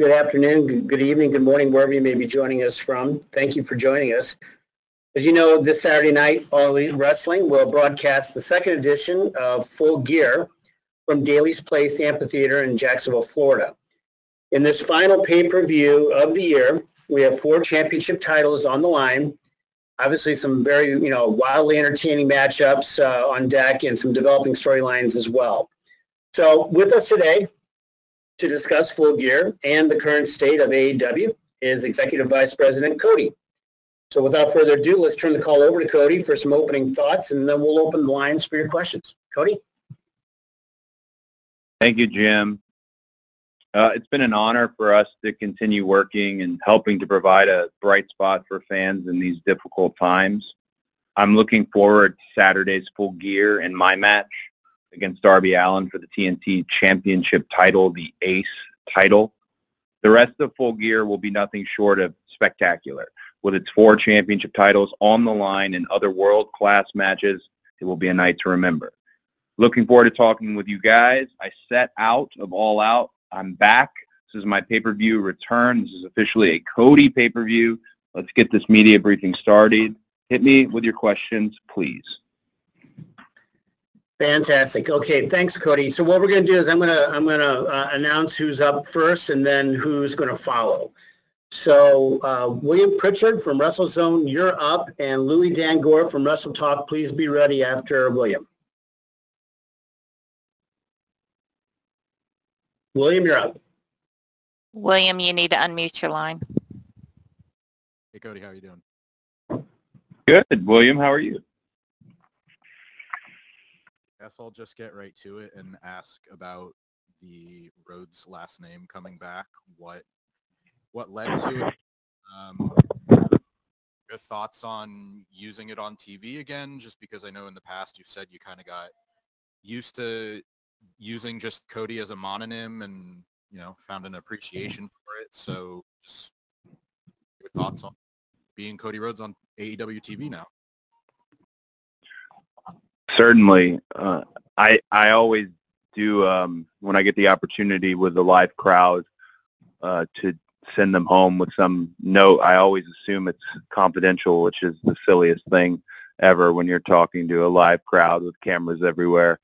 good afternoon, good evening, good morning, wherever you may be joining us from. Thank you for joining us. As you know, this Saturday night, All Elite Wrestling will broadcast the second edition of Full Gear from Daly's Place Amphitheater in Jacksonville, Florida. In this final pay-per-view of the year, we have four championship titles on the line. Obviously, some very, you know, wildly entertaining matchups uh, on deck and some developing storylines as well. So with us today to discuss Full Gear and the current state of AEW is Executive Vice President Cody. So without further ado, let's turn the call over to Cody for some opening thoughts, and then we'll open the lines for your questions. Cody? Thank you, Jim. Uh, it's been an honor for us to continue working and helping to provide a bright spot for fans in these difficult times. I'm looking forward to Saturday's full gear and my match against Darby Allin for the TNT Championship title, the Ace title. The rest of Full Gear will be nothing short of spectacular. With its four championship titles on the line and other world-class matches, it will be a night to remember. Looking forward to talking with you guys. I set out of All Out. I'm back. This is my pay-per-view return. This is officially a Cody pay-per-view. Let's get this media briefing started. Hit me with your questions, please. Fantastic. Okay, thanks, Cody. So what we're going to do is I'm going to I'm going to uh, announce who's up first and then who's going to follow. So uh, William Pritchard from WrestleZone, you're up, and Louis Dangoor from Wrestle Talk. Please be ready after William. William, you're up. William, you need to unmute your line. Hey, Cody, how are you doing? Good. William, how are you? Guess I'll just get right to it and ask about the Rhodes last name coming back. What what led to it? Um, your thoughts on using it on TV again? Just because I know in the past you've said you kind of got used to using just Cody as a mononym and you know found an appreciation for it. So just your thoughts on being Cody Rhodes on AEW TV now? Certainly. Uh, I I always do um, when I get the opportunity with a live crowd uh, to send them home with some note. I always assume it's confidential, which is the silliest thing ever when you're talking to a live crowd with cameras everywhere.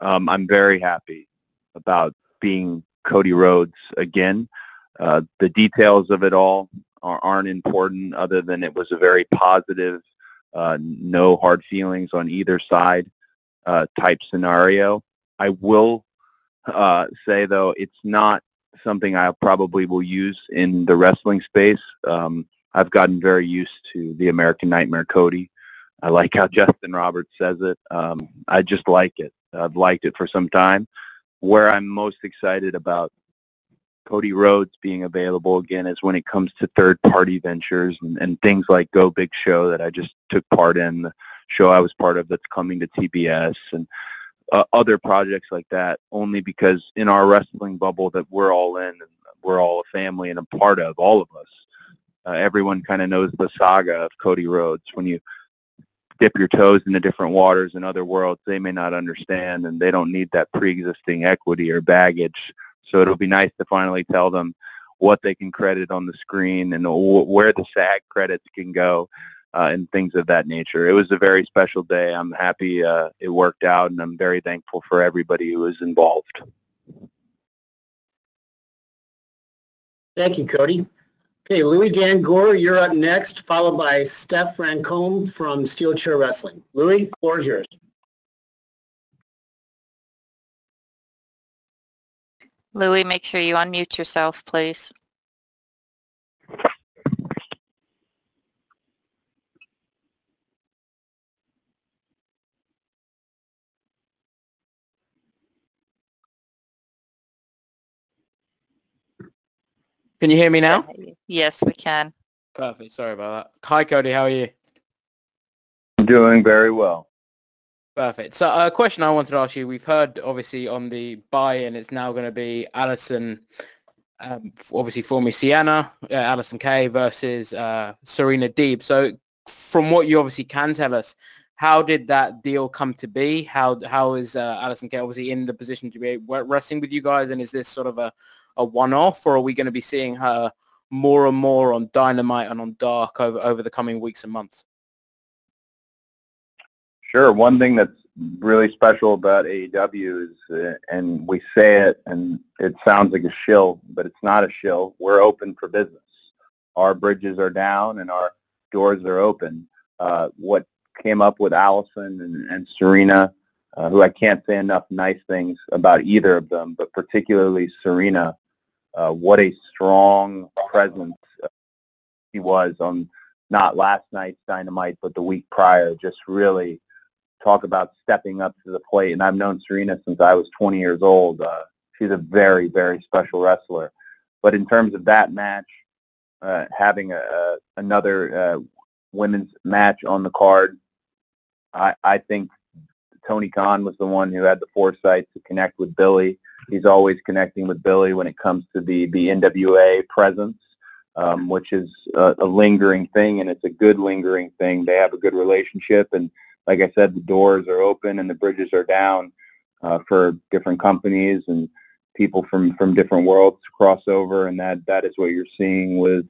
Um, I'm very happy about being Cody Rhodes again. Uh, the details of it all are, aren't important other than it was a very positive uh, no hard feelings on either side uh, type scenario. I will uh, say though, it's not something I probably will use in the wrestling space. Um, I've gotten very used to the American Nightmare Cody. I like how Justin Roberts says it. Um, I just like it. I've liked it for some time. Where I'm most excited about Cody Rhodes being available again is when it comes to third-party ventures and, and things like Go Big Show that I just took part in, the show I was part of that's coming to TBS, and uh, other projects like that, only because in our wrestling bubble that we're all in, and we're all a family and a part of, all of us, uh, everyone kind of knows the saga of Cody Rhodes. When you dip your toes into different waters in other worlds, they may not understand, and they don't need that pre-existing equity or baggage so it'll be nice to finally tell them what they can credit on the screen and where the SAG credits can go uh, and things of that nature. It was a very special day. I'm happy uh, it worked out, and I'm very thankful for everybody who was involved. Thank you, Cody. Okay, Louis Dangoor, you're up next, followed by Steph Francombe from Steel Chair Wrestling. Louis, floor is yours. Louis, make sure you unmute yourself, please. Can you hear me now? Yes, we can. Perfect. Sorry about that. Hi, Cody. How are you? I'm doing very well. Perfect. So a question I wanted to ask you, we've heard obviously on the buy-in it's now going to be Allysin, um, obviously formerly Sienna, uh, Allysin Kay versus uh, Serena Deeb. So from what you obviously can tell us, how did that deal come to be? How how is uh, Allysin Kay obviously in the position to be wrestling with you guys? And is this sort of a a one-off, or are we going to be seeing her more and more on Dynamite and on Dark over over the coming weeks and months? Sure. One thing that's really special about AEW is, uh, and we say it, and it sounds like a shill, but it's not a shill. We're open for business. Our bridges are down and our doors are open. Uh, what came up with Allysin and, and Serena, uh, who I can't say enough nice things about either of them, but particularly Serena, uh, what a strong presence she was on not last night's Dynamite, but the week prior. Just really talk about stepping up to the plate. And I've known Serena since I was 20 years old. Uh, she's a very, very special wrestler. But in terms of that match, uh, having a, a, another uh, women's match on the card, I, I think Tony Khan was the one who had the foresight to connect with Billy. He's always connecting with Billy when it comes to the, the NWA presence, um, which is a, a lingering thing, and it's a good lingering thing. They have a good relationship, and like I said, the doors are open and the bridges are down uh, for different companies and people from, from different worlds to cross over, and that, that is what you're seeing with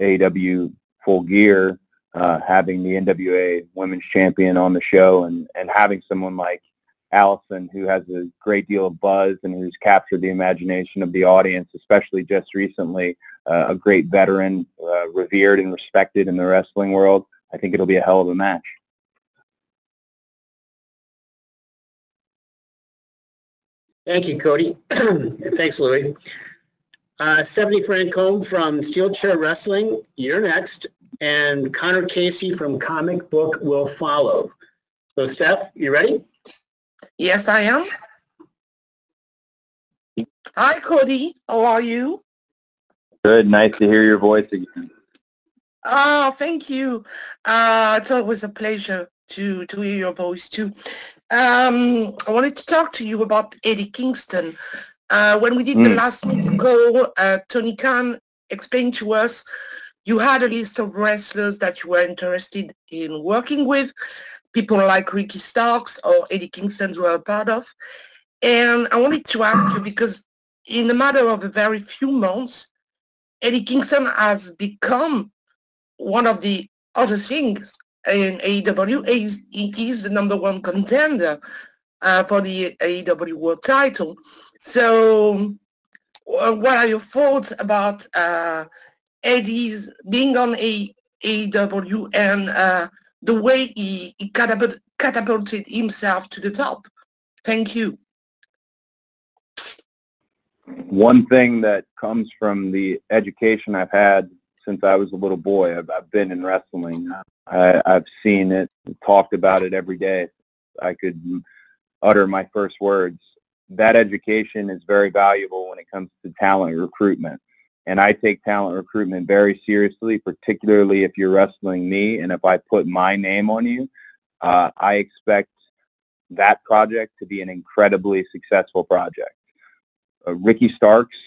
AW Full Gear uh, having the NWA Women's Champion on the show and, and having someone like Allysin who has a great deal of buzz and who's captured the imagination of the audience, especially just recently, uh, a great veteran, uh, revered and respected in the wrestling world. I think it'll be a hell of a match. Thank you, Cody. Thanks, Louie. Uh, Stephanie Francombe from Steel Chair Wrestling, you're next, and Connor Casey from Comic Book will follow. So, Steph, you ready? Yes, I am. Hi, Cody. How are you? Good. Nice to hear your voice again. Oh, thank you. Uh, it's always a pleasure to to hear your voice too. Um, I wanted to talk to you about Eddie Kingston. Uh, when we did mm. the last call, uh, Tony Khan explained to us you had a list of wrestlers that you were interested in working with, people like Ricky Starks or Eddie Kingston were a part of. And I wanted to ask you because in a matter of a very few months, Eddie Kingston has become one of the other things in AEW. Is the number one contender uh, for the AEW World Title. So, uh, what are your thoughts about uh, Eddie's being on a AEW and uh, the way he, he catapult, catapulted himself to the top? Thank you. One thing that comes from the education I've had since I was a little boy. I've, I've been in wrestling. I, I've seen it, talked about it every day. I could utter my first words. That education is very valuable when it comes to talent recruitment. And I take talent recruitment very seriously, particularly if you're wrestling me and if I put my name on you. Uh, I expect that project to be an incredibly successful project. Uh, Ricky Starks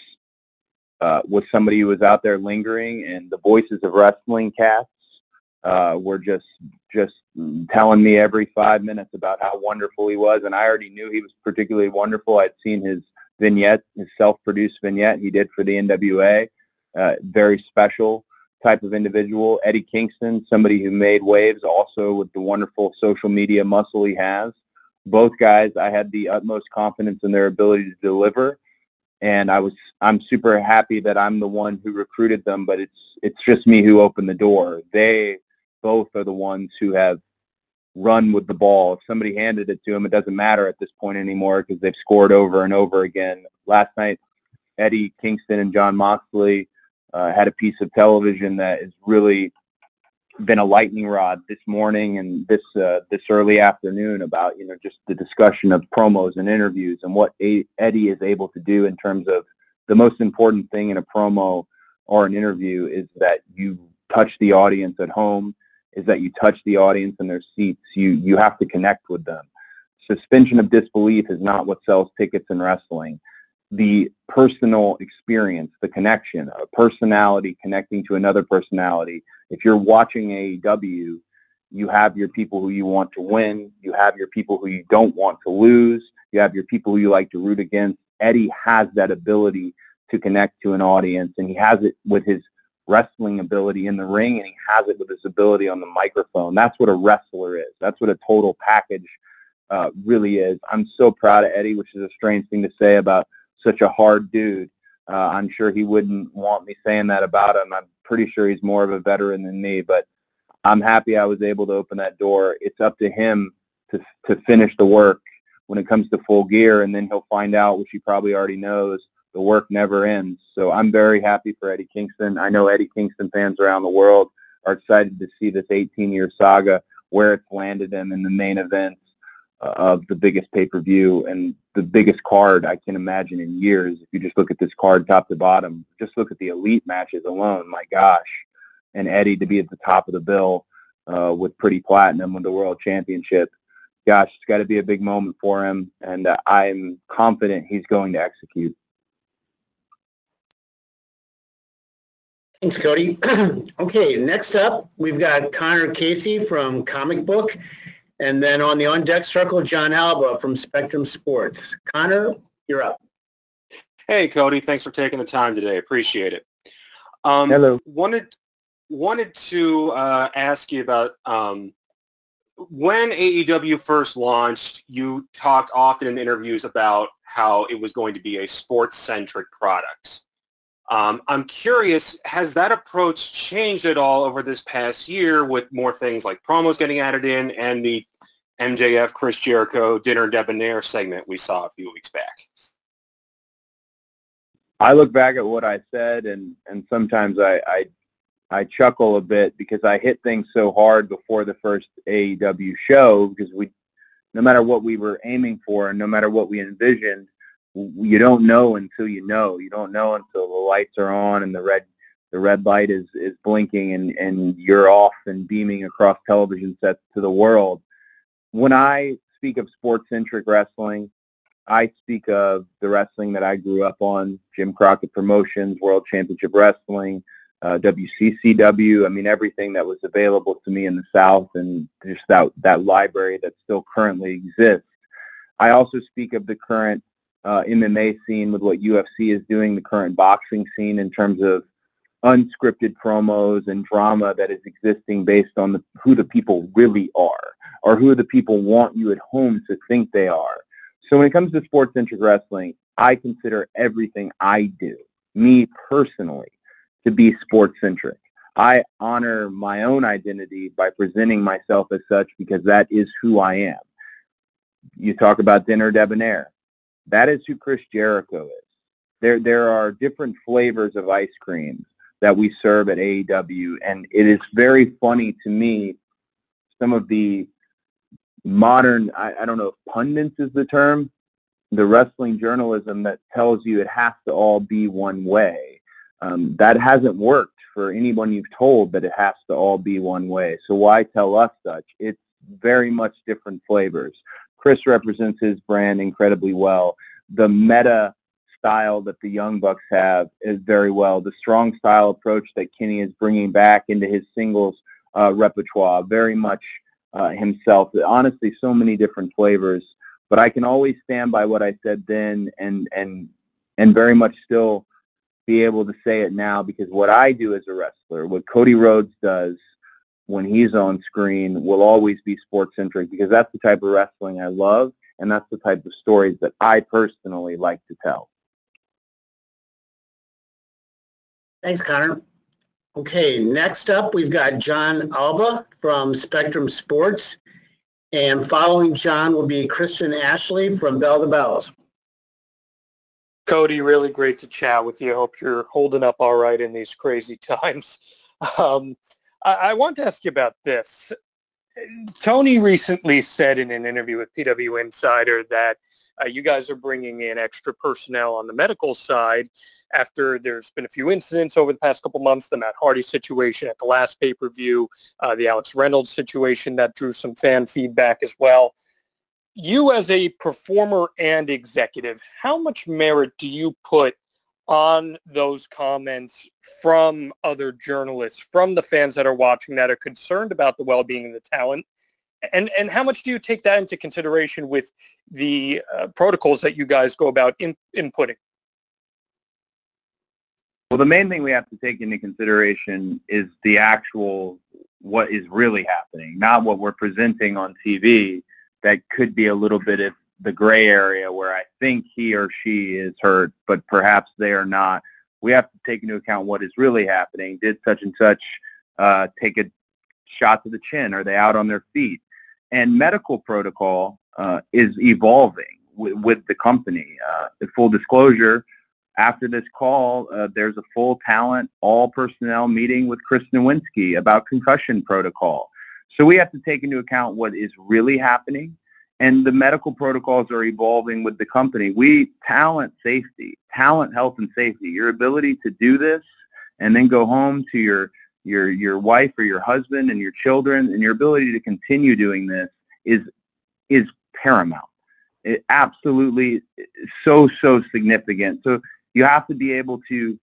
uh, was somebody who was out there lingering, and the voices of wrestling cats uh, were just just telling me every five minutes about how wonderful he was, and I already knew he was particularly wonderful. I'd seen his vignette, his self-produced vignette he did for the NWA. Uh, very special type of individual. Eddie Kingston, somebody who made waves, also with the wonderful social media muscle he has. Both guys, I had the utmost confidence in their ability to deliver and I was I'm super happy that I'm the one who recruited them, but it's it's just me who opened the door. They both are the ones who have run with the ball. If somebody handed it to them, it doesn't matter at this point anymore because they've scored over and over again. Last night, Eddie Kingston and Jon Moxley uh, had a piece of television that is really been a lightning rod this morning and this uh, this early afternoon about you know just the discussion of promos and interviews and what a- Eddie is able to do in terms of the most important thing in a promo or an interview is that you touch the audience at home is that you touch the audience in their seats. You you have to connect with them. Suspension of disbelief is not what sells tickets in wrestling the personal experience, the connection, a personality connecting to another personality. If you're watching AEW, you have your people who you want to win. You have your people who you don't want to lose. You have your people who you like to root against. Eddie has that ability to connect to an audience, and he has it with his wrestling ability in the ring, and he has it with his ability on the microphone. That's what a wrestler is. That's what a total package uh, really is. I'm so proud of Eddie, which is a strange thing to say about such a hard dude. Uh, I'm sure he wouldn't want me saying that about him. I'm pretty sure he's more of a veteran than me, but I'm happy I was able to open that door. It's up to him to to finish the work when it comes to full gear, and then he'll find out, which he probably already knows, the work never ends. So I'm very happy for Eddie Kingston. I know Eddie Kingston fans around the world are excited to see this 18-year saga where it's landed him in the main events uh, of the biggest pay-per-view and the biggest card I can imagine in years. If you just look at this card top to bottom, just look at the elite matches alone. My gosh, and Eddie to be at the top of the bill uh, with Pretty Platinum with the World Championship. Gosh, it's got to be a big moment for him, and uh, I'm confident he's going to execute. Thanks, Cody. okay, next up, we've got Connor Casey from Comic Book, and then on the on-deck circle, Jon Alba from Spectrum Sports. Connor, you're up. Hey, Cody. Thanks for taking the time today. Appreciate it. Um, Hello. Wanted wanted to uh, ask you about um, when AEW first launched. You talked often in interviews about how it was going to be a sports-centric product. Um, I'm curious, has that approach changed at all over this past year with more things like promos getting added in and the MJF Chris Jericho Dinner Debonair segment we saw a few weeks back? I look back at what I said, and and sometimes I, I I chuckle a bit because I hit things so hard before the first AEW show because we, no matter what we were aiming for and no matter what we envisioned, you don't know until you know. You don't know until the lights are on and the red the red light is is blinking and and you're off and beaming across television sets to the world. When I speak of sports centric wrestling, I speak of the wrestling that I grew up on, Jim Crockett Promotions, World Championship Wrestling, uh, WCCW. I mean, everything that was available to me in the South and just that, that library that still currently exists. I also speak of the current uh, MMA scene with what UFC is doing, the current boxing scene in terms of unscripted promos and drama that is existing based on the, who the people really are or who the people want you at home to think they are. So when it comes to sports-centric wrestling, I consider everything I do, me personally, to be sports-centric. I honor my own identity by presenting myself as such because that is who I am. You talk about dinner debonair. That is who Chris Jericho is. There, there are different flavors of ice creams that we serve at AEW, and it is very funny to me some of the modern, I, I don't know if pundits is the term, the wrestling journalism that tells you it has to all be one way. Um, that hasn't worked for anyone you've told that it has to all be one way. So why tell us such? It's very much different flavors. Chris represents his brand incredibly well. The meta style that the Young Bucks have is very well. The strong style approach that Kenny is bringing back into his singles uh, repertoire, very much uh, himself. Honestly, so many different flavors. But I can always stand by what I said then, and and and very much still be able to say it now because what I do as a wrestler, what Cody Rhodes does when he's on screen will always be sports centric because that's the type of wrestling I love and that's the type of stories that I personally like to tell. Thanks, Connor. Okay, next up, we've got Jon Alba from Spectrum Sports. And following John will be Christian Ashley from Bell to Bells. Cody, really great to chat with you. Hope you're holding up all right in these crazy times. Um, I, I want to ask you about this. Tony recently said in an interview with PW Insider that uh, you guys are bringing in extra personnel on the medical side after there's been a few incidents over the past couple months, the Matt Hardy situation at the last pay-per-view, uh, the Alex Reynolds situation that drew some fan feedback as well. You as a performer and executive, how much merit do you put on those comments from other journalists, from the fans that are watching that are concerned about the well-being of the talent? And, and how much do you take that into consideration with the uh, protocols that you guys go about in, inputting? Well, the main thing we have to take into consideration is the actual what is really happening, not what we're presenting on TV that could be a little bit of the gray area where I think he or she is hurt, but perhaps they are not. We have to take into account what is really happening. Did such and such uh, take a shot to the chin? Are they out on their feet? And medical protocol uh, is evolving with, with the company. Uh, full disclosure, after this call, uh, there's a full talent, all personnel meeting with Chris Nowinski about concussion protocol. So we have to take into account what is really happening, and the medical protocols are evolving with the company. We talent safety, talent health and safety, your ability to do this and then go home to your your your wife or your husband and your children and your ability to continue doing this is is paramount. It absolutely so so significant. So you have to be able to,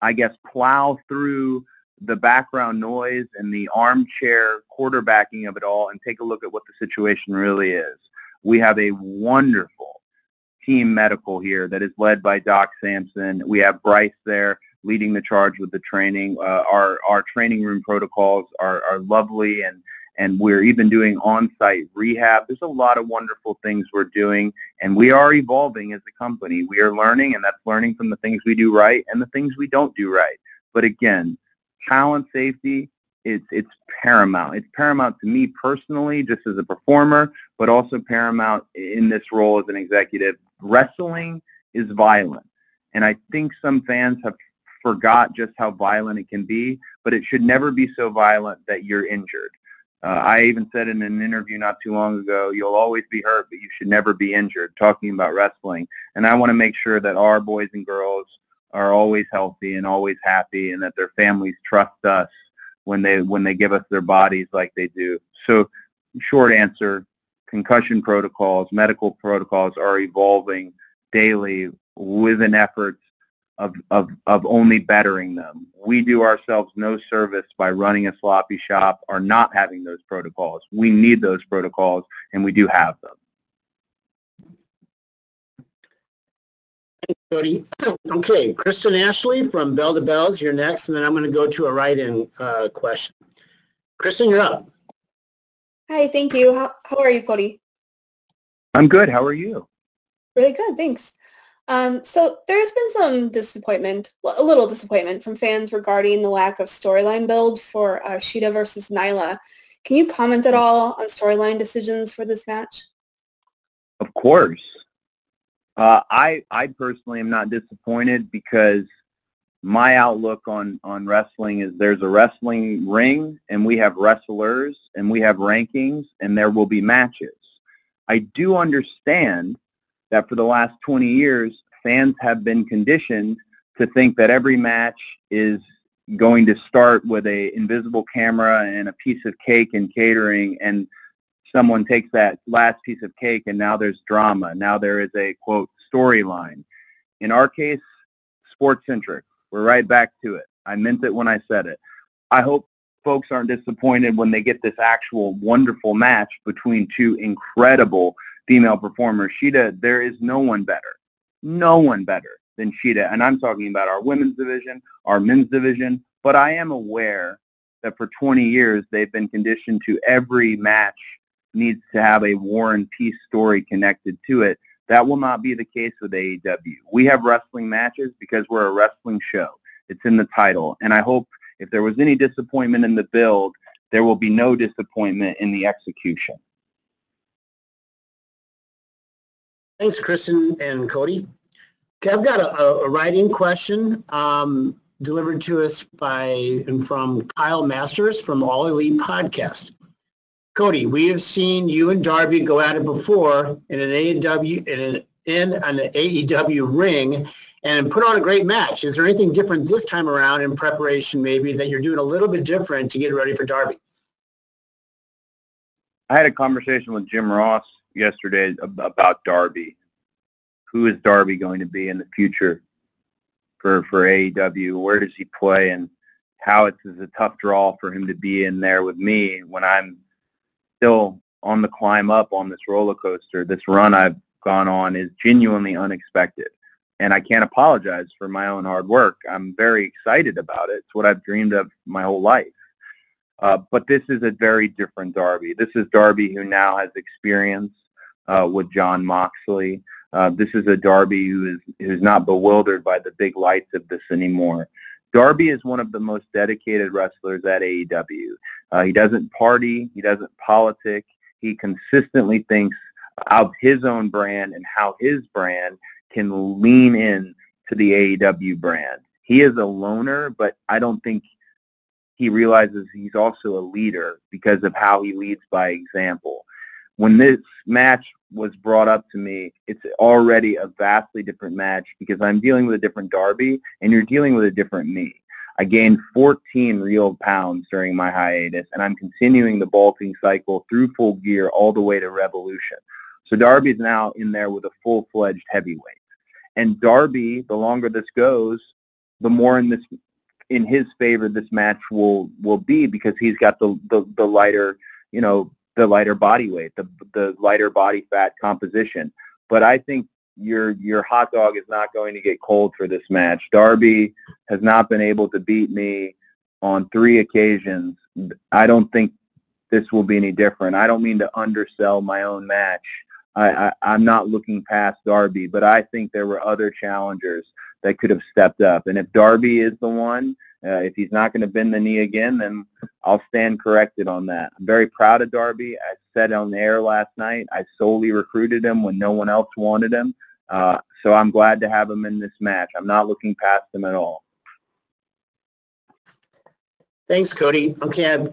I guess, plow through the background noise and the armchair quarterbacking of it all and take a look at what the situation really is. We have a wonderful team medical here that is led by Doc Sampson. We have Bryce there leading the charge with the training. Uh, our, our training room protocols are, are lovely and and we're even doing on-site rehab. There's a lot of wonderful things we're doing, and we are evolving as a company. We are learning, and that's learning from the things we do right and the things we don't do right. But again, talent safety, it's, it's paramount. It's paramount to me personally, just as a performer, but also paramount in this role as an executive. Wrestling is violent, and I think some fans have forgot just how violent it can be, but it should never be so violent that you're injured. Uh, I even said in an interview not too long ago, you'll always be hurt, but you should never be injured, talking about wrestling. And I want to make sure that our boys and girls are always healthy and always happy and that their families trust us when they when they give us their bodies like they do. So short answer, concussion protocols, medical protocols are evolving daily with an effort of, of, of only bettering them. We do ourselves no service by running a sloppy shop or not having those protocols. We need those protocols, and we do have them. Okay, Kristen Ashley from Bell to Bells, you're next, and then I'm going to go to a write-in uh, question. Kristen, you're up. Hi, thank you. How, how are you, Cody? I'm good. How are you? Really good, thanks. Um, so there's been some disappointment, a little disappointment from fans regarding the lack of storyline build for uh, Shida versus Nyla. Can you comment at all on storyline decisions for this match? Of course. Uh, I I personally am not disappointed because my outlook on on wrestling is there's a wrestling ring and we have wrestlers and we have rankings and there will be matches. I do understand that for the last 20 years, fans have been conditioned to think that every match is going to start with a invisible camera and a piece of cake and catering and someone takes that last piece of cake and now there's drama. Now there is a, quote, storyline. In our case, sports-centric. We're right back to it. I meant it when I said it. I hope folks aren't disappointed when they get this actual wonderful match between two incredible female performers. Shida, there is no one better, no one better than Shida. And I'm talking about our women's division, our men's division. But I am aware that for 20 years they've been conditioned to every match needs to have a war and peace story connected to it. That will not be the case with AEW. We have wrestling matches because we're a wrestling show. It's in the title. And I hope if there was any disappointment in the build, there will be no disappointment in the execution. Thanks, Kristen and Cody. Okay, I've got a, a writing question um, delivered to us by and from Kyle Masters from All Elite Podcast. Cody, we have seen you and Darby go at it before in an AEW in an, in an AEW ring and put on a great match. Is there anything different this time around in preparation, maybe that you're doing a little bit different to get ready for Darby? I had a conversation with Jim Ross yesterday about Darby. Who is Darby going to be in the future for for AEW? Where does he play, and how it's a tough draw for him to be in there with me when I'm still on the climb up on this roller coaster. This run I've gone on is genuinely unexpected. and I can't apologize for my own hard work. I'm very excited about it. It's what I've dreamed of my whole life. Uh, but this is a very different Darby. This is Darby who now has experience uh, with Jon Moxley. Uh, this is a Darby who is who's not bewildered by the big lights of this anymore. Darby is one of the most dedicated wrestlers at AEW. Uh, he doesn't party. He doesn't politic. He consistently thinks of his own brand and how his brand can lean in to the AEW brand. He is a loner, but I don't think he realizes he's also a leader because of how he leads by example. When this match was brought up to me, it's already a vastly different match because I'm dealing with a different Darby and you're dealing with a different me. I gained 14 real pounds during my hiatus and I'm continuing the bulking cycle through full gear all the way to Revolution. So Darby's now in there with a full-fledged heavyweight. And Darby, the longer this goes, the more in this in his favor this match will will be because he's got the the, the lighter, you know, the lighter body weight, the the lighter body fat composition. But I think your your hot dog is not going to get cold for this match. Darby has not been able to beat me on three occasions. I don't think this will be any different. I don't mean to undersell my own match. I, I, am not looking past Darby, but I think there were other challengers that could have stepped up. And if Darby is the one, uh, if he's not going to bend the knee again, then I'll stand corrected on that. I'm very proud of Darby. I said on the air last night, I solely recruited him when no one else wanted him. Uh, so I'm glad to have him in this match. I'm not looking past him at all. Thanks, Cody. Okay,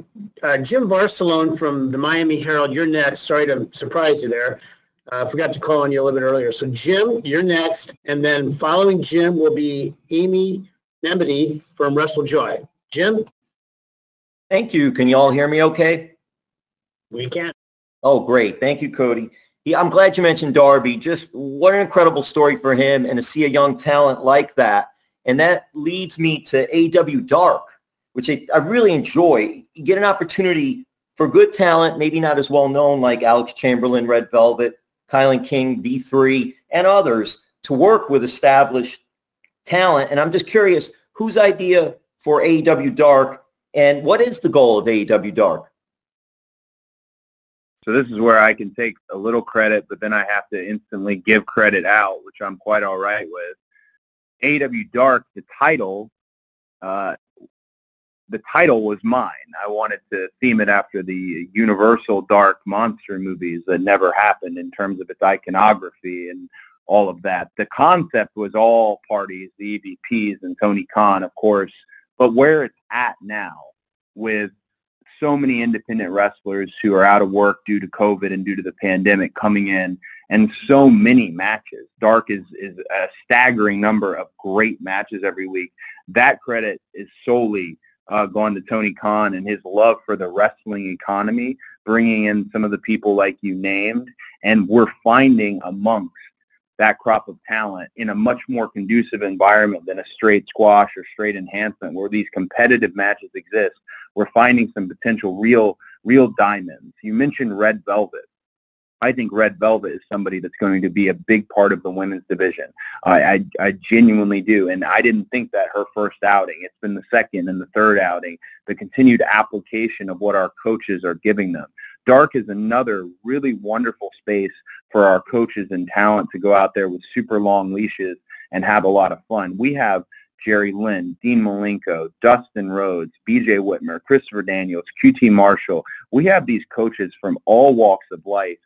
uh, Jim Varsalone from the Miami Herald. You're next. Sorry to surprise you there. I uh, forgot to call on you a little bit earlier. So Jim, you're next. And then following Jim will be Amy Nemmity from WrestleJoy. Jim? Thank you. Can you all hear me okay? We can. Oh, great. Thank you, Cody. Yeah, I'm glad you mentioned Darby. Just what an incredible story for him and to see a young talent like that. And that leads me to AW Dark, which I, I really enjoy. You get an opportunity for good talent, maybe not as well known like Alex Chamberlain, Red Velvet, Kilynn King, D3, and others to work with established talent. And I'm just curious, whose idea for AEW Dark and what is the goal of AEW Dark? So this is where I can take a little credit, but then I have to instantly give credit out, which I'm quite all right with. AEW Dark, the title, uh, the title was mine. I wanted to theme it after the Universal Dark monster movies that never happened in terms of its iconography and all of that. The concept was all parties, the EVPs and Tony Khan, of course, but where it's at now with so many independent wrestlers who are out of work due to COVID and due to the pandemic coming in and so many matches. Dark is, is a staggering number of great matches every week. That credit is solely uh, to Tony Khan and his love for the wrestling economy, bringing in some of the people like you named, and we're finding amongst that crop of talent in a much more conducive environment than a straight squash or straight enhancement where these competitive matches exist. We're finding some potential real, real diamonds. You mentioned Red Velvet. I think Red Velvet is somebody that's going to be a big part of the women's division. I, I, I genuinely do, and I didn't think that her first outing. It's been the second and the third outing, the continued application of what our coaches are giving them. Dark is another really wonderful space for our coaches and talent to go out there with super long leashes and have a lot of fun. We have Jerry Lynn, Dean Malenko, Dustin Rhodes, BJ Whitmer, Christopher Daniels, QT Marshall. We have these coaches from all walks of life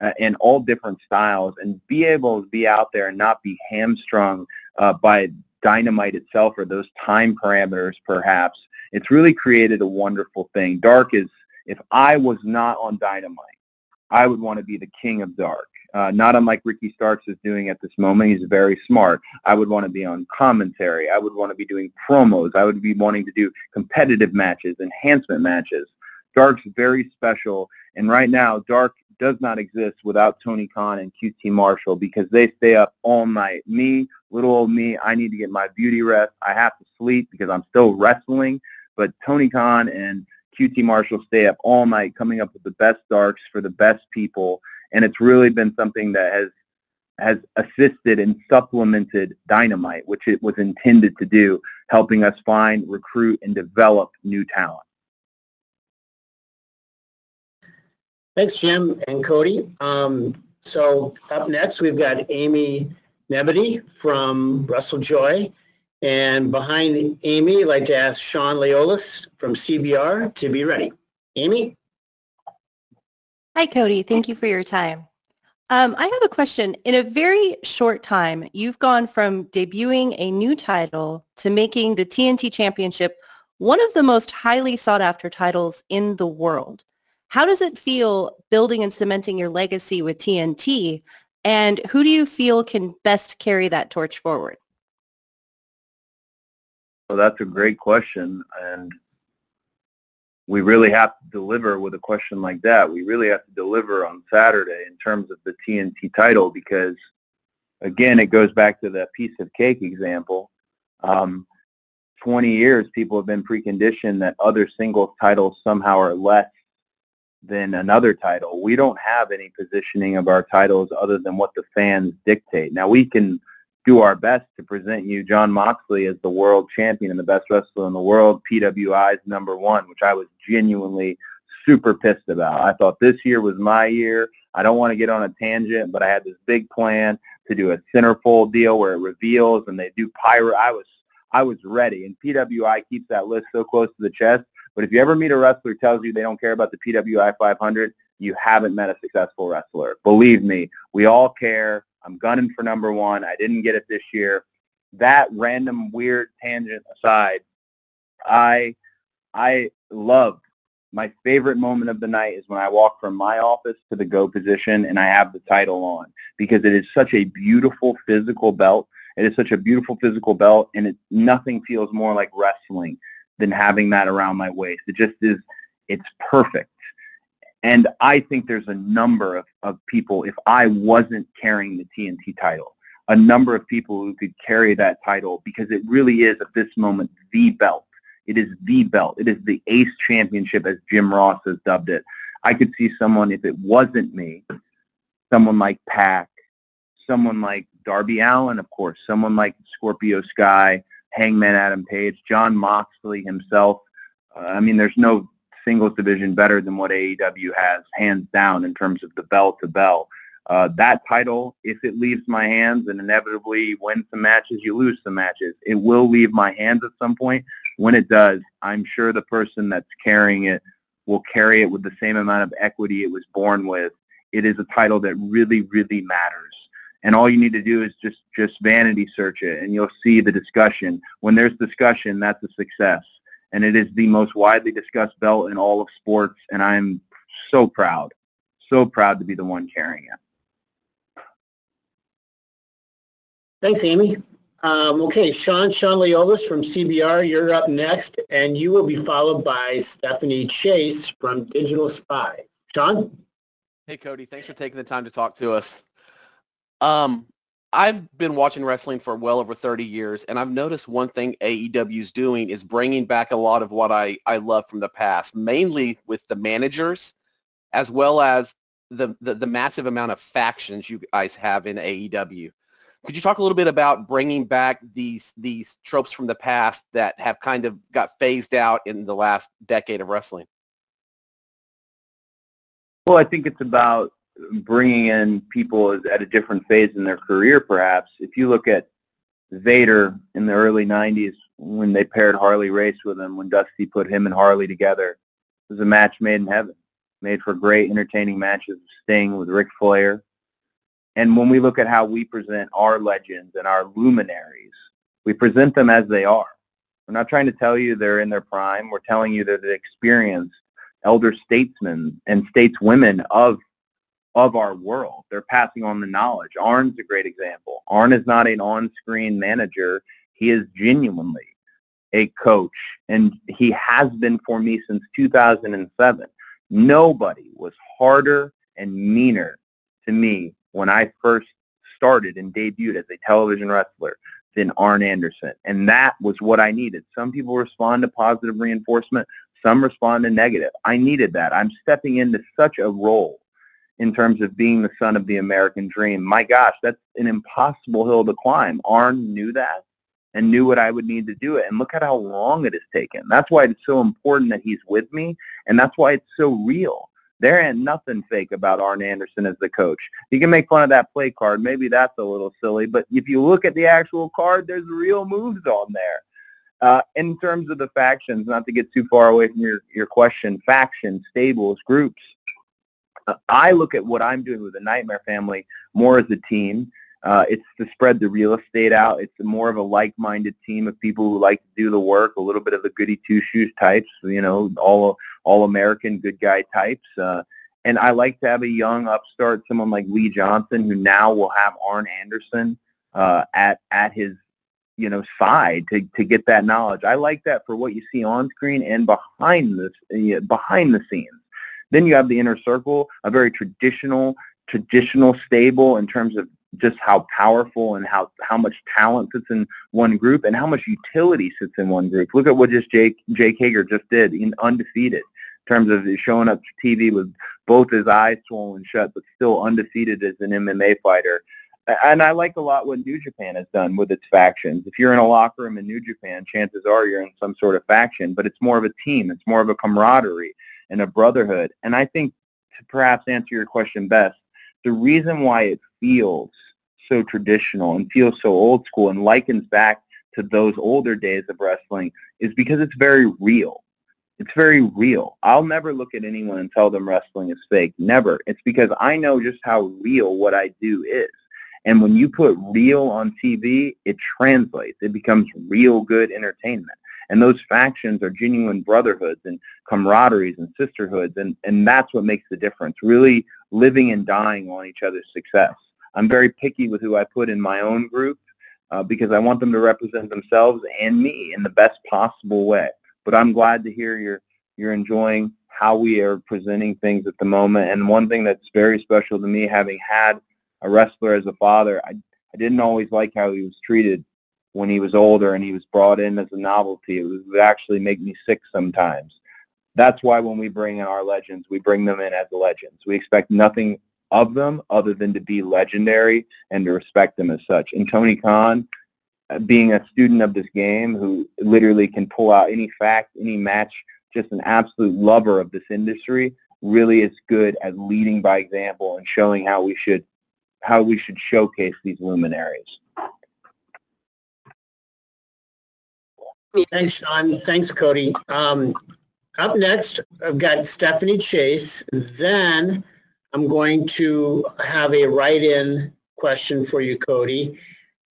uh, in all different styles and be able to be out there and not be hamstrung uh, by dynamite itself or those time parameters perhaps. It's really created a wonderful thing. Dark is, if I was not on dynamite, I would want to be the king of dark. Uh, not unlike Ricky Starks is doing at this moment. He's very smart. I would want to be on commentary. I would want to be doing promos. I would be wanting to do competitive matches, enhancement matches. Dark's very special, and right now, Dark does not exist without Tony Khan and QT Marshall because they stay up all night. Me, little old me, I need to get my beauty rest. I have to sleep because I'm still wrestling. But Tony Khan and QT Marshall stay up all night coming up with the best darks for the best people. And it's really been something that has has assisted and supplemented Dynamite, which it was intended to do, helping us find, recruit, and develop new talent. Thanks, Jim and Cody. Um, so up next, we've got Amy Nemmity from WrestleJoy. And behind Amy, I'd like to ask Sean Leolis from CBR to be ready. Amy? Hi, Cody. Thank you for your time. Um, I have a question. In a very short time, you've gone from debuting a new title to making the TNT Championship one of the most highly sought after titles in the world. How does it feel building and cementing your legacy with TNT? And who do you feel can best carry that torch forward? Well, that's a great question. And we really have to deliver with a question like that. We really have to deliver on Saturday in terms of the TNT title because, again, it goes back to that piece of cake example. Um, 20 years, people have been preconditioned that other singles titles somehow are less than another title. We don't have any positioning of our titles other than what the fans dictate. Now we can do our best to present you Jon Moxley as the world champion and the best wrestler in the world, PWI's number one, which I was genuinely super pissed about. I thought this year was my year. I don't want to get on a tangent, but I had this big plan to do a centerfold deal where it reveals and they do pyro. I was I was ready, and PWI keeps that list so close to the chest but if you ever meet a wrestler who tells you they don't care about the PWI 500, you haven't met a successful wrestler. Believe me, we all care. I'm gunning for number one. I didn't get it this year. That random weird tangent aside, I I love my favorite moment of the night is when I walk from my office to the go position and I have the title on because it is such a beautiful physical belt. It is such a beautiful physical belt and it nothing feels more like wrestling than having that around my waist. It just is, it's perfect. And I think there's a number of, of people, if I wasn't carrying the TNT title, a number of people who could carry that title because it really is at this moment the belt. It is the belt. It is the ace championship as Jim Ross has dubbed it. I could see someone, if it wasn't me, someone like PAC, someone like Darby Allin, of course, someone like Scorpio Sky, Hangman Adam Page, Jon Moxley himself. Uh, I mean, there's no singles division better than what AEW has, hands down, in terms of the bell to bell. Uh, that title, if it leaves my hands and inevitably win some matches, you lose some matches. It will leave my hands at some point. When it does, I'm sure the person that's carrying it will carry it with the same amount of equity it was born with. It is a title that really, really matters and all you need to do is just just vanity search it and you'll see the discussion. When there's discussion that's a success. And it is the most widely discussed belt in all of sports and i'm so proud so proud to be the one carrying it. Thanks amy. Um, okay sean sean leolis from cbr you're up next and you will be followed by stephanie chase from digital spy. Sean? Hey cody thanks for taking the time to talk to us um, I've been watching wrestling for well over 30 years, and I've noticed one thing AEW is doing is bringing back a lot of what I, I love from the past, mainly with the managers, as well as the, the, the massive amount of factions you guys have in AEW. Could you talk a little bit about bringing back these these tropes from the past that have kind of got phased out in the last decade of wrestling? Well, I think it's about bringing in people at a different phase in their career, perhaps. If you look at Vader in the early 90s when they paired Harley Race with him, when Dusty put him and Harley together, it was a match made in heaven, made for great, entertaining matches with Sting, with Ric Flair. And when we look at how we present our legends and our luminaries, we present them as they are. We're not trying to tell you they're in their prime. We're telling you they're the experienced elder statesmen and stateswomen of of our world. They're passing on the knowledge. Arn's a great example. Arn is not an on-screen manager. He is genuinely a coach, and he has been for me since 2007. Nobody was harder and meaner to me when I first started and debuted as a television wrestler than Arn Anderson. And that was what I needed. Some people respond to positive reinforcement. Some respond to negative. I needed that. I'm stepping into such a role in terms of being the son of the American dream. My gosh, that's an impossible hill to climb. Arn knew that and knew what I would need to do it. And look at how long it has taken. That's why it's so important that he's with me, and that's why it's so real. There ain't nothing fake about Arn Anderson as the coach. You can make fun of that play card. Maybe that's a little silly, but if you look at the actual card, there's real moves on there. Uh, in terms of the factions, not to get too far away from your, your question, factions, stables, groups, I look at what I'm doing with the Nightmare family more as a team. Uh, it's to spread the real estate out. It's more of a like-minded team of people who like to do the work, a little bit of the goody two-shoes types, you know, all all American good guy types. Uh, and I like to have a young upstart, someone like Lee Johnson, who now will have Arn Anderson uh, at at his you know side to to get that knowledge. I like that for what you see on screen and behind this behind the scenes. Then you have the inner circle, a very traditional traditional stable in terms of just how powerful and how how much talent sits in one group and how much utility sits in one group. Look at what just Jake Jake Hager just did, in undefeated in terms of showing up to TV with both his eyes swollen shut, but still undefeated as an MMA fighter. And I like a lot what New Japan has done with its factions. If you're in a locker room in New Japan, chances are you're in some sort of faction, but it's more of a team. It's more of a camaraderie and a brotherhood. And I think to perhaps answer your question best, the reason why it feels so traditional and feels so old school and likens back to those older days of wrestling is because it's very real. It's very real. I'll never look at anyone and tell them wrestling is fake. Never. It's because I know just how real what I do is. And when you put real on TV, it translates. It becomes real good entertainment. And those factions are genuine brotherhoods and camaraderies and sisterhoods. And, and that's what makes the difference, really living and dying on each other's success. I'm very picky with who I put in my own group uh, because I want them to represent themselves and me in the best possible way. But I'm glad to hear you're, you're enjoying how we are presenting things at the moment. And one thing that's very special to me, having had a wrestler as a father, I, I didn't always like how he was treated when he was older and he was brought in as a novelty. It would actually make me sick sometimes. That's why when we bring in our legends, we bring them in as legends. We expect nothing of them other than to be legendary and to respect them as such. And Tony Khan, uh, being a student of this game who literally can pull out any fact, any match, just an absolute lover of this industry, really is good at leading by example and showing how we should how we should showcase these luminaries. Thanks, Sean. Thanks, Cody. Um, up next, I've got Stephanie Chase. Then I'm going to have a write-in question for you, Cody.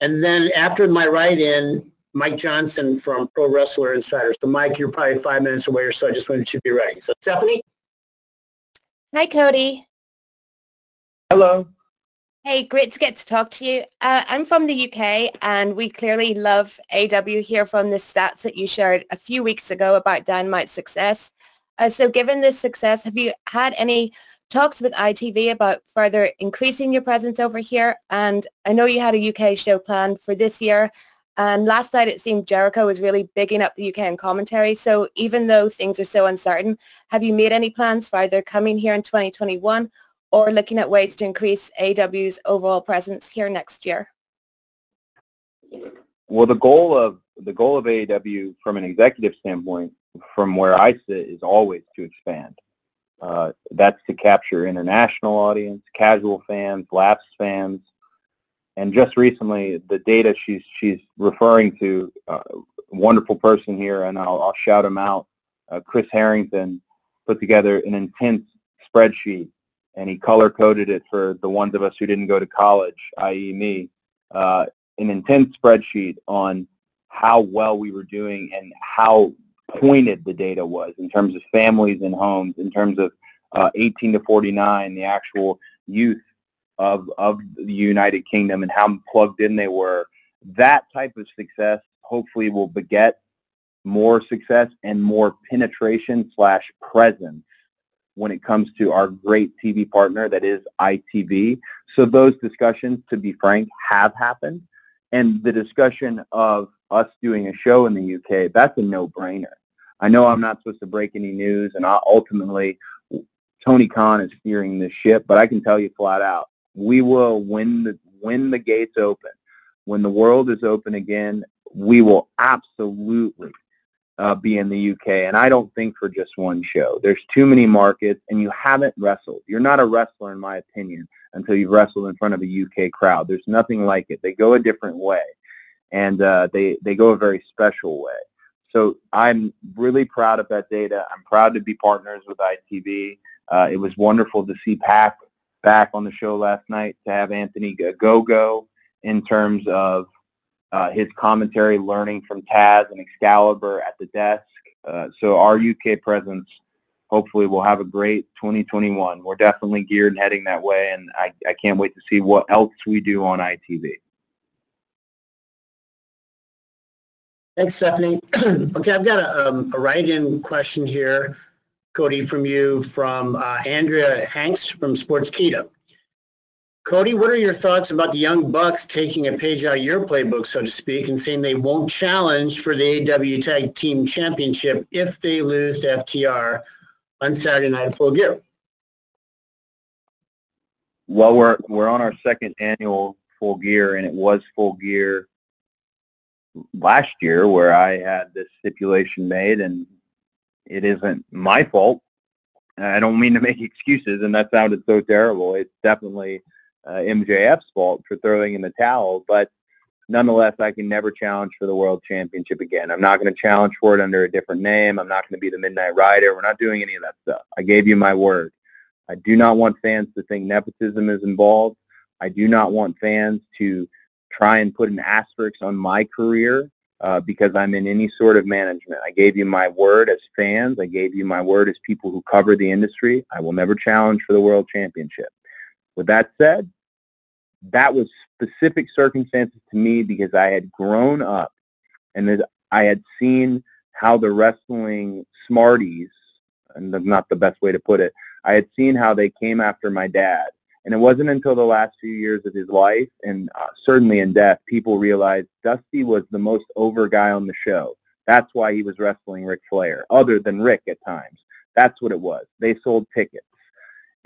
And then after my write-in, Mike Johnson from Pro Wrestler Insider. So Mike, you're probably five minutes away or so. I just wanted you to be ready. So Stephanie? Hi, Cody. Hello. Hey, great to get to talk to you. Uh, I'm from the UK and we clearly love AEW here from the stats that you shared a few weeks ago about Dynamite's success. Uh, so given this success, have you had any talks with ITV about further increasing your presence over here? And I know you had a UK show planned for this year. And last night it seemed Jericho was really bigging up the UK in commentary. So even though things are so uncertain, have you made any plans for either coming here in 2021 or looking at ways to increase AEW's overall presence here next year? Well, the goal of the goal of AEW from an executive standpoint, from where I sit, is always to expand. Uh, that's to capture international audience, casual fans, lapsed fans, and just recently, the data she's she's referring to, uh, wonderful person here, and I'll, I'll shout him out. Uh, Chris Harrington put together an intense spreadsheet and he color coded it for the ones of us who didn't go to college, i.e. me, uh, an intense spreadsheet on how well we were doing and how pointed the data was in terms of families and homes, in terms of uh, 18 to 49, the actual youth of, of the United Kingdom and how plugged in they were. That type of success hopefully will beget more success and more penetration slash presence when it comes to our great TV partner that is ITV. So those discussions, to be frank, have happened. And the discussion of us doing a show in the UK, that's a no-brainer. I know I'm not supposed to break any news, and I ultimately, Tony Khan is steering this ship, but I can tell you flat out, we will win the when the gates open, when the world is open again, we will absolutely uh, be in the UK. And I don't think for just one show. There's too many markets, and you haven't wrestled. You're not a wrestler, in my opinion, until you've wrestled in front of a UK crowd. There's nothing like it. They go a different way, and uh, they they go a very special way. So I'm really proud of that data. I'm proud to be partners with ITV. Uh, it was wonderful to see Pac back on the show last night, to have Anthony Ogogo in terms of uh, his commentary, learning from Taz and Excalibur at the desk. Uh, so our UK presence hopefully will have a great 2021. We're definitely geared and heading that way, and I, I can't wait to see what else we do on ITV. Thanks, Stephanie. okay, I've got a, um, a write-in question here, Cody, from you, from uh, Andrea Hanks from Sportskeeda. Cody, what are your thoughts about the Young Bucks taking a page out of your playbook, so to speak, and saying they won't challenge for the AEW Tag Team Championship if they lose to FTR on Saturday Night at Full Gear? Well, we're we're on our second annual Full Gear, and it was Full Gear last year where I had this stipulation made, and it isn't my fault. I don't mean to make excuses, and that sounded so terrible. It's definitely uh, MJF's fault for throwing in the towel, but nonetheless, I can never challenge for the world championship again. I'm not going to challenge for it under a different name. I'm not going to be the Midnight Rider. We're not doing any of that stuff. I gave you my word. I do not want fans to think nepotism is involved. I do not want fans to try and put an asterisk on my career uh, because I'm in any sort of management. I gave you my word as fans. I gave you my word as people who cover the industry. I will never challenge for the world championship. With that said, that was specific circumstances to me because I had grown up and I had seen how the wrestling smarties, and not the best way to put it, I had seen how they came after my dad and it wasn't until the last few years of his life, and uh, certainly in death, people realized Dusty was the most over guy on the show. That's why he was wrestling Ric Flair, other than Rick at times. That's what it was. They sold tickets.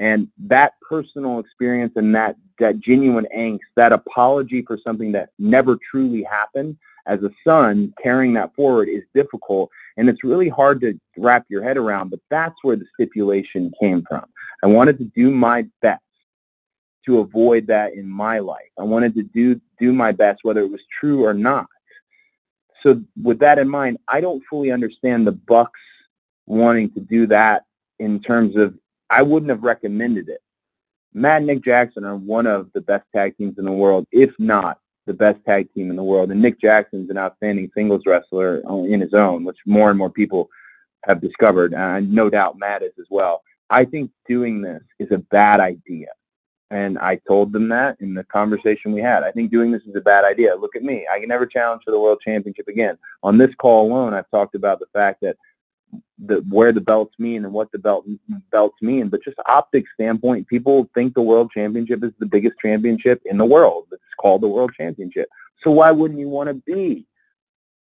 And that personal experience and that, that genuine angst, that apology for something that never truly happened, as a son, carrying that forward is difficult. And it's really hard to wrap your head around, but that's where the stipulation came from. I wanted to do my best to avoid that in my life. I wanted to do do my best, whether it was true or not. So with that in mind, I don't fully understand the Bucks wanting to do that in terms of I wouldn't have recommended it. Matt and Nick Jackson are one of the best tag teams in the world, if not the best tag team in the world. And Nick Jackson's an outstanding singles wrestler in his own, which more and more people have discovered. And no doubt Matt is as well. I think doing this is a bad idea. And I told them that in the conversation we had. I think doing this is a bad idea. Look at me. I can never challenge for the world championship again. On this call alone, I've talked about the fact that the where the belts mean and what the belt belts mean. But just optics standpoint, people think the world championship is the biggest championship in the world. It's called the world championship. So why wouldn't you want to be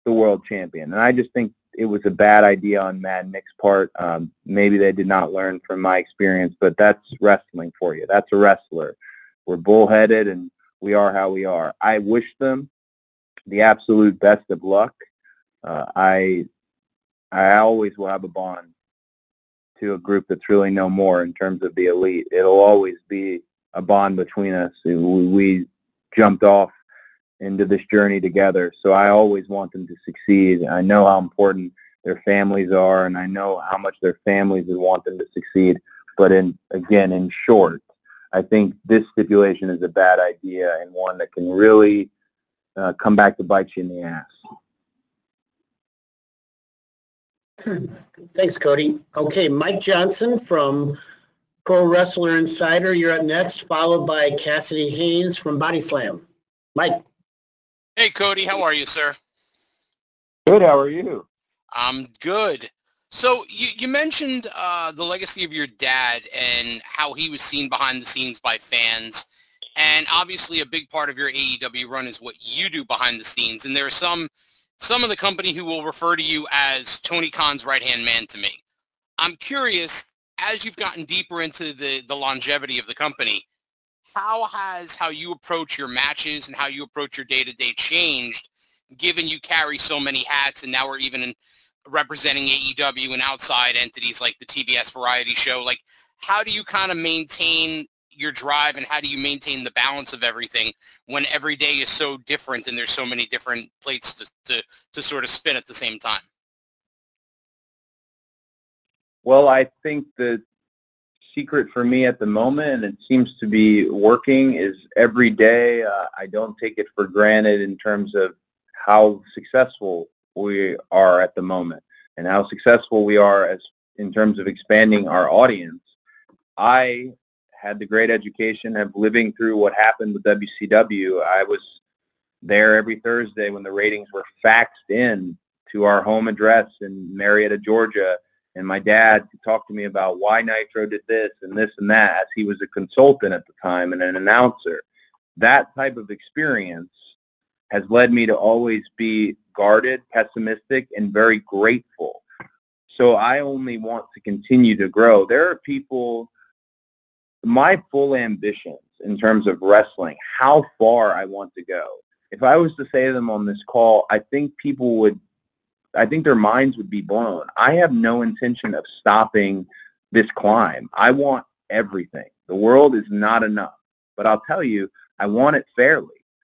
the world champion? And I just think it was a bad idea on and Nick's part. Um, maybe they did not learn from my experience, but that's wrestling for you. That's a wrestler. We're bullheaded and we are how we are. I wish them the absolute best of luck. Uh, I I always will have a bond to a group that's really no more in terms of the elite. It'll always be a bond between us. We, jumped off into this journey together. So I always want them to succeed. I know how important their families are, and I know how much their families would want them to succeed. But in again, in short, I think this stipulation is a bad idea and one that can really uh, come back to bite you in the ass. Thanks, Cody. Okay, Mike Johnson from Pro Wrestler Insider, you're up next, followed by Cassidy Haynes from Body Slam. Mike. Hey, Cody. How are you, sir? Good. How are you? I'm good. So you, you mentioned uh, the legacy of your dad and how he was seen behind the scenes by fans. And obviously a big part of your AEW run is what you do behind the scenes. And there are some some of the company who will refer to you as Tony Khan's right-hand man to me. I'm curious, as you've gotten deeper into the, the longevity of the company, how has how you approach your matches and how you approach your day-to-day changed, given you carry so many hats and now we're even in, representing AEW and outside entities like the TBS variety show? Like, how do you kind of maintain your drive and how do you maintain the balance of everything when every day is so different and there's so many different plates to, to, to sort of spin at the same time? Well, I think the secret for me at the moment, and it seems to be working, is every day uh, I don't take it for granted in terms of how successful we are at the moment and how successful we are as in terms of expanding our audience. I had the great education of living through what happened with WCW. I was there every Thursday when the ratings were faxed in to our home address in Marietta, Georgia, and my dad could talk to me about why Nitro did this and this and that as he was a consultant at the time and an announcer. That type of experience has led me to always be guarded, pessimistic, and very grateful. So I only want to continue to grow. There are people, my full ambitions in terms of wrestling, how far I want to go. If I was to say them on this call, I think people would I think their minds would be blown. I have no intention of stopping this climb. I want everything. The world is not enough. But I'll tell you, I want it fairly.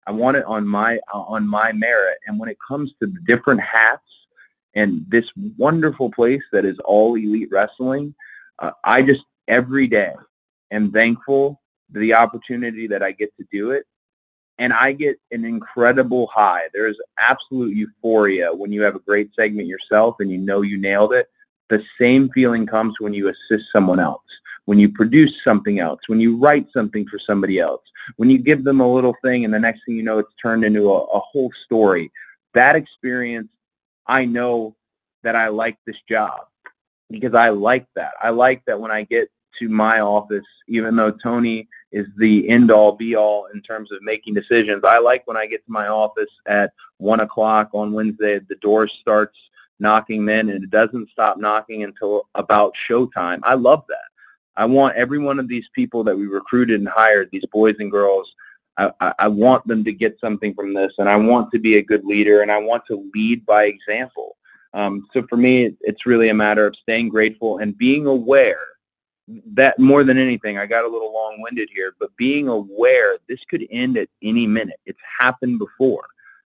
I want it on my on my merit. And when it comes to the different hats and this wonderful place that is all elite wrestling, uh, I just every day am thankful for the opportunity that I get to do it and I get an incredible high. There's absolute euphoria when you have a great segment yourself and you know you nailed it. The same feeling comes when you assist someone else, when you produce something else, when you write something for somebody else, when you give them a little thing and the next thing you know it's turned into a, a whole story. That experience, I know that I like this job because I like that. I like that when I get to my office, even though Tony is the end-all, be-all in terms of making decisions. I like when I get to my office at 1 o'clock on Wednesday, the door starts knocking then, and it doesn't stop knocking until about showtime. I love that. I want every one of these people that we recruited and hired, these boys and girls, I, I want them to get something from this, and I want to be a good leader, and I want to lead by example. Um, so for me, it's really a matter of staying grateful and being aware that more than anything, I got a little long-winded here, but being aware this could end at any minute. It's happened before.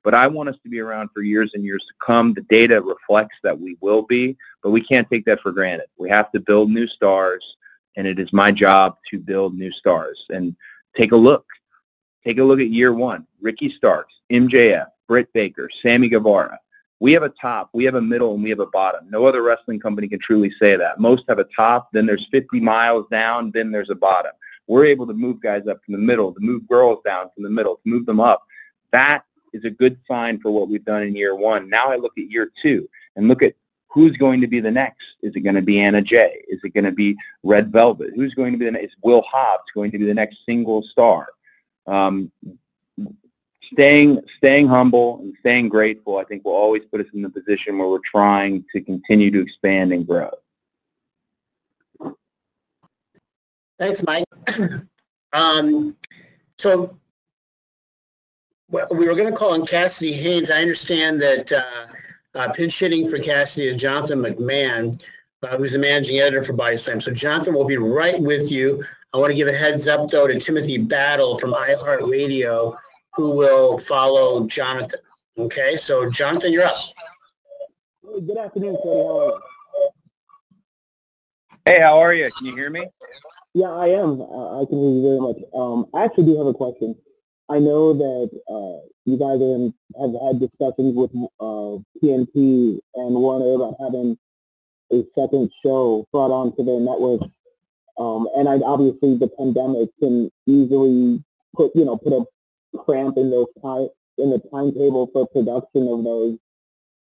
But I want us to be around for years and years to come. The data reflects that we will be, but we can't take that for granted. We have to build new stars, and it is my job to build new stars. And take a look. Take a look at year one. Ricky Starks, MJF, Britt Baker, Sammy Guevara, we have a top, we have a middle, and we have a bottom. No other wrestling company can truly say that. Most have a top, then there's 50 miles down, then there's a bottom. We're able to move guys up from the middle, to move girls down from the middle, to move them up. That is a good sign for what we've done in year one. Now I look at year two and look at who's going to be the next. Is it going to be Anna Jay? Is it going to be Red Velvet? Who's going to be the next? Is Will Hobbs going to be the next single star? Um, staying staying humble and staying grateful, I think, will always put us in the position where we're trying to continue to expand and grow. Thanks, Mike. um, so we were going to call on Cassidy Haynes. I understand that uh, uh, pinch hitting for Cassidy is Jonathan McMahon, uh, who's the managing editor for Body Slam. So Jonathan will be right with you. I want to give a heads up, though, to Timothy Battle from iHeartRadio, who will follow Jonathan. Okay, so Jonathan, you're up. Good afternoon, Cody. How are you? Hey, how are you? Can you hear me? Yeah, I am. Uh, I can hear you very much. Um, I actually do have a question. I know that uh, you guys have had discussions with uh, TNT and Warner about having a second show brought onto their networks. Um, and I, obviously the pandemic can easily put, you know, put a cramp in those time in the timetable for production of those.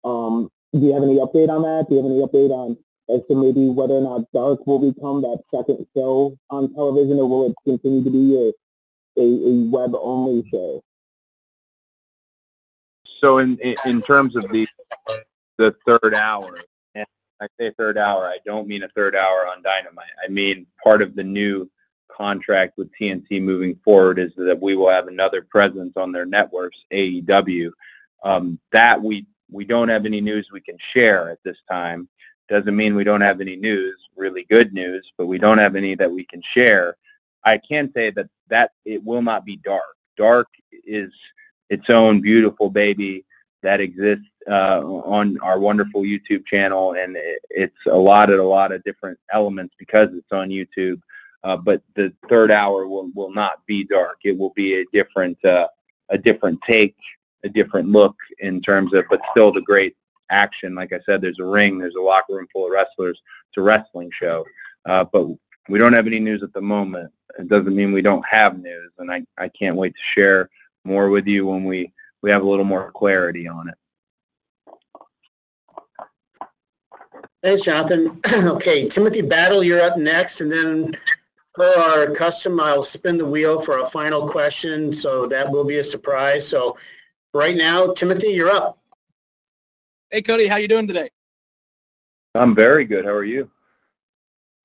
Um, do you have any update on that? Do you have any update on as to maybe whether or not Dark will become that second show on television, or will it continue to be a a, a web only show? So in, in in terms of the the third hour, and I say third hour, I don't mean a third hour on Dynamite. I mean part of the new contract with TNT moving forward is that we will have another presence on their networks, AEW. Um, that we we don't have any news we can share at this time. Doesn't mean we don't have any news, really good news, but we don't have any that we can share. I can say that that it will not be dark. Dark is its own beautiful baby that exists uh, on our wonderful YouTube channel, and it, it's a lot of a lot of different elements because it's on YouTube. Uh, but the third hour will, will not be dark. It will be a different uh, a different take, a different look in terms of, but still the great action. Like I said, there's a ring, there's a locker room full of wrestlers. It's a wrestling show, uh, but we don't have any news at the moment. It doesn't mean we don't have news, and I, I can't wait to share more with you when we, we have a little more clarity on it. Thanks, Jonathan. okay, Timothy Battle, you're up next, and then per our custom, I'll spin the wheel for a final question, so that will be a surprise. So right now, Timothy, you're up. Hey, Cody, how you doing today? I'm very good. How are you?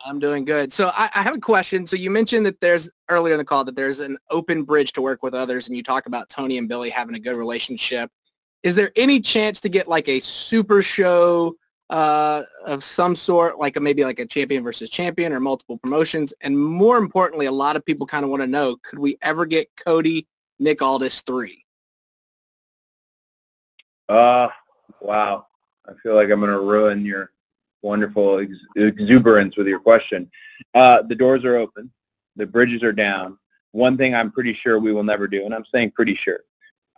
I'm doing good. So I, I, have a question. So you mentioned that there's earlier in the call that there's an open bridge to work with others, and you talk about Tony and Billy having a good relationship. Is there any chance to get like a super show uh, of some sort, like a, maybe like a champion versus champion or multiple promotions? And more importantly, a lot of people kind of want to know, could we ever get Cody Nick Aldis three? Uh, wow. I feel like I'm going to ruin your wonderful ex- exuberance with your question. Uh, the doors are open. The bridges are down. One thing I'm pretty sure we will never do, and I'm saying pretty sure,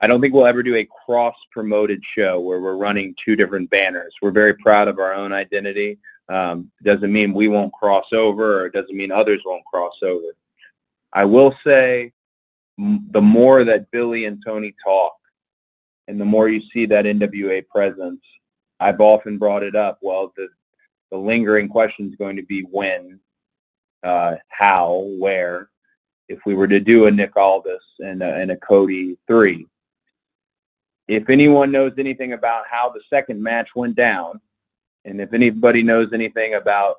I don't think we'll ever do a cross-promoted show where we're running two different banners. We're very proud of our own identity. Um, doesn't mean we won't cross over, or doesn't mean others won't cross over. I will say the more that Billy and Tony talk, and the more you see that NWA presence, I've often brought it up. Well, the the lingering question is going to be when, uh, how, where. If we were to do a Nick Aldis and a, and a Cody three, if anyone knows anything about how the second match went down, and if anybody knows anything about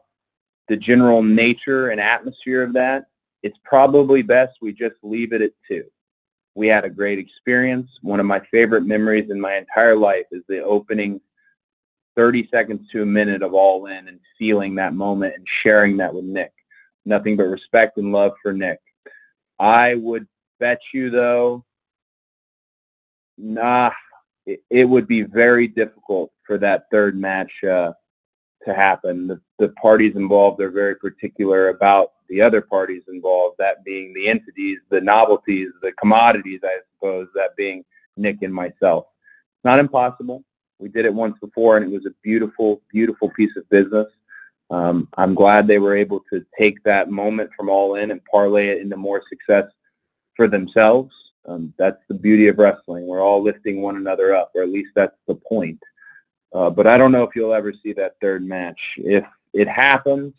the general nature and atmosphere of that, it's probably best we just leave it at two. We had a great experience. One of my favorite memories in my entire life is the opening 30 seconds to a minute of all in and feeling that moment and sharing that with Nick. Nothing but respect and love for Nick. I would bet you though, nah, it, it would be very difficult for that third match uh, to happen. The, the parties involved are very particular about the other parties involved, that being the entities, the novelties, the commodities, I suppose, that being Nick and myself. It's not impossible. We did it once before, and it was a beautiful, beautiful piece of business. Um, I'm glad they were able to take that moment from All In and parlay it into more success for themselves. Um, that's the beauty of wrestling. We're all lifting one another up, or at least that's the point. Uh, but I don't know if you'll ever see that third match. If it happens,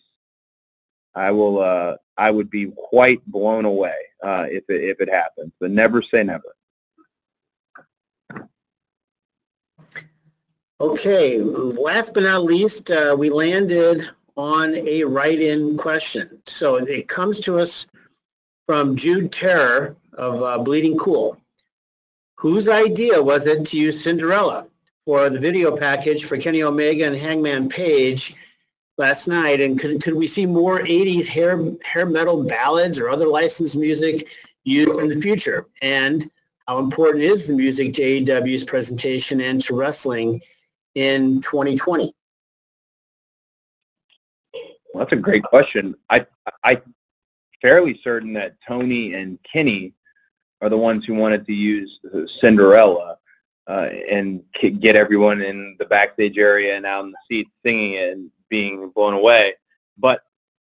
I will. Uh, I would be quite blown away uh, if it, if it happens. But never say never. Okay, last but not least, uh, we landed on a write-in question. So it comes to us from Jude Terror of uh, Bleeding Cool. Whose idea was it to use Cinderella for the video package for Kenny Omega and Hangman Page last night? And could, could we see more 80s hair, hair metal ballads or other licensed music used in the future? And how important is the music to AEW's presentation and to wrestling in 2020? Well, that's a great question. I I fairly certain that Tony and Kenny are the ones who wanted to use Cinderella uh, and get everyone in the backstage area and out in the seats singing it and being blown away. But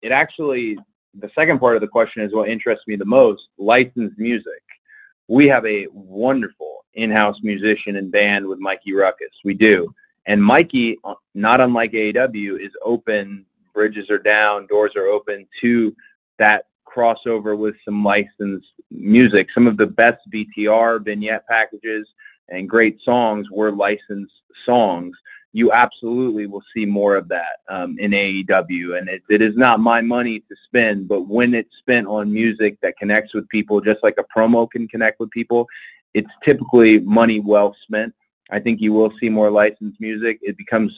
it actually, the second part of the question is what interests me the most, licensed music. We have a wonderful in-house musician and band with Mikey Rukus. We do. And Mikey, uh, not unlike AEW, is open, bridges are down, doors are open to that crossover with some licensed music. Some of the best BTR vignette packages and great songs were licensed songs. you absolutely will see more of that um, in AEW. And it, it is not my money to spend, but when it's spent on music that connects with people, just like a promo can connect with people, it's typically money well spent. I think you will see more licensed music. It becomes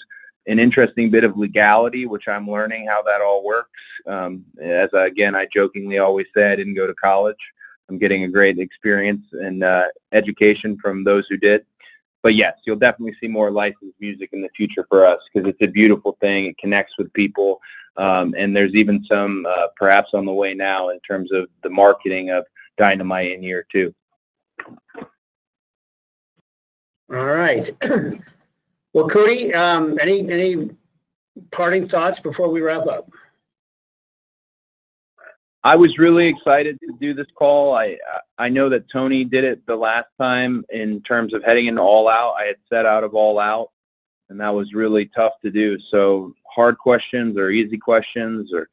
an interesting bit of legality, which I'm learning how that all works. Um, as I, again, I jokingly always say I didn't go to college. I'm getting a great experience and uh, education from those who did. But yes, you'll definitely see more licensed music in the future for us because it's a beautiful thing. It connects with people. Um, and there's even some uh, perhaps on the way now in terms of the marketing of Dynamite in year two. All right. Well, Cody, um, any, any parting thoughts before we wrap up? I was really excited to do this call. I I know that Tony did it the last time in terms of heading into All Out. I had set out of All Out, and that was really tough to do. So hard questions or easy questions or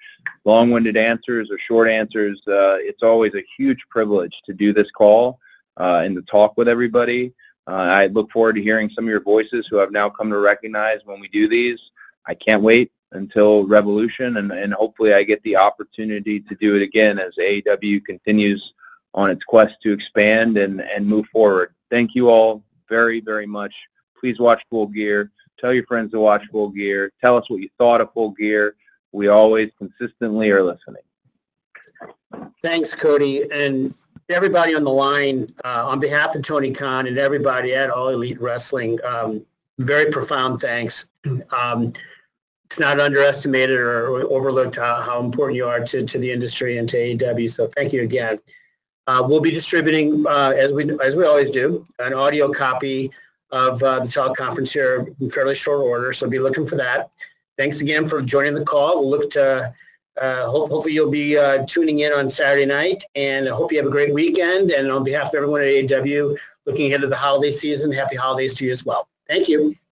long-winded answers or short answers, uh, it's always a huge privilege to do this call uh, and to talk with everybody. Uh, I look forward to hearing some of your voices who I've now come to recognize when we do these. I can't wait until Revolution, and, and hopefully I get the opportunity to do it again as AEW continues on its quest to expand and, and move forward. Thank you all very, very much. Please watch Full Gear. Tell your friends to watch Full Gear. Tell us what you thought of Full Gear. We always consistently are listening. Thanks, Cody. And everybody on the line, uh, on behalf of Tony Khan and everybody at All Elite Wrestling, um, very profound thanks. Um, it's not underestimated or overlooked how, how, important you are to, to the industry and to AEW. So thank you again. Uh, we'll be distributing, uh, as we as we always do, an audio copy of uh, the teleconference here in fairly short order. So be looking for that. Thanks again for joining the call. We'll look to uh, hope, hopefully you'll be uh, tuning in on Saturday night, and I hope you have a great weekend. And on behalf of everyone at AEW, looking ahead to the holiday season, happy holidays to you as well. Thank you.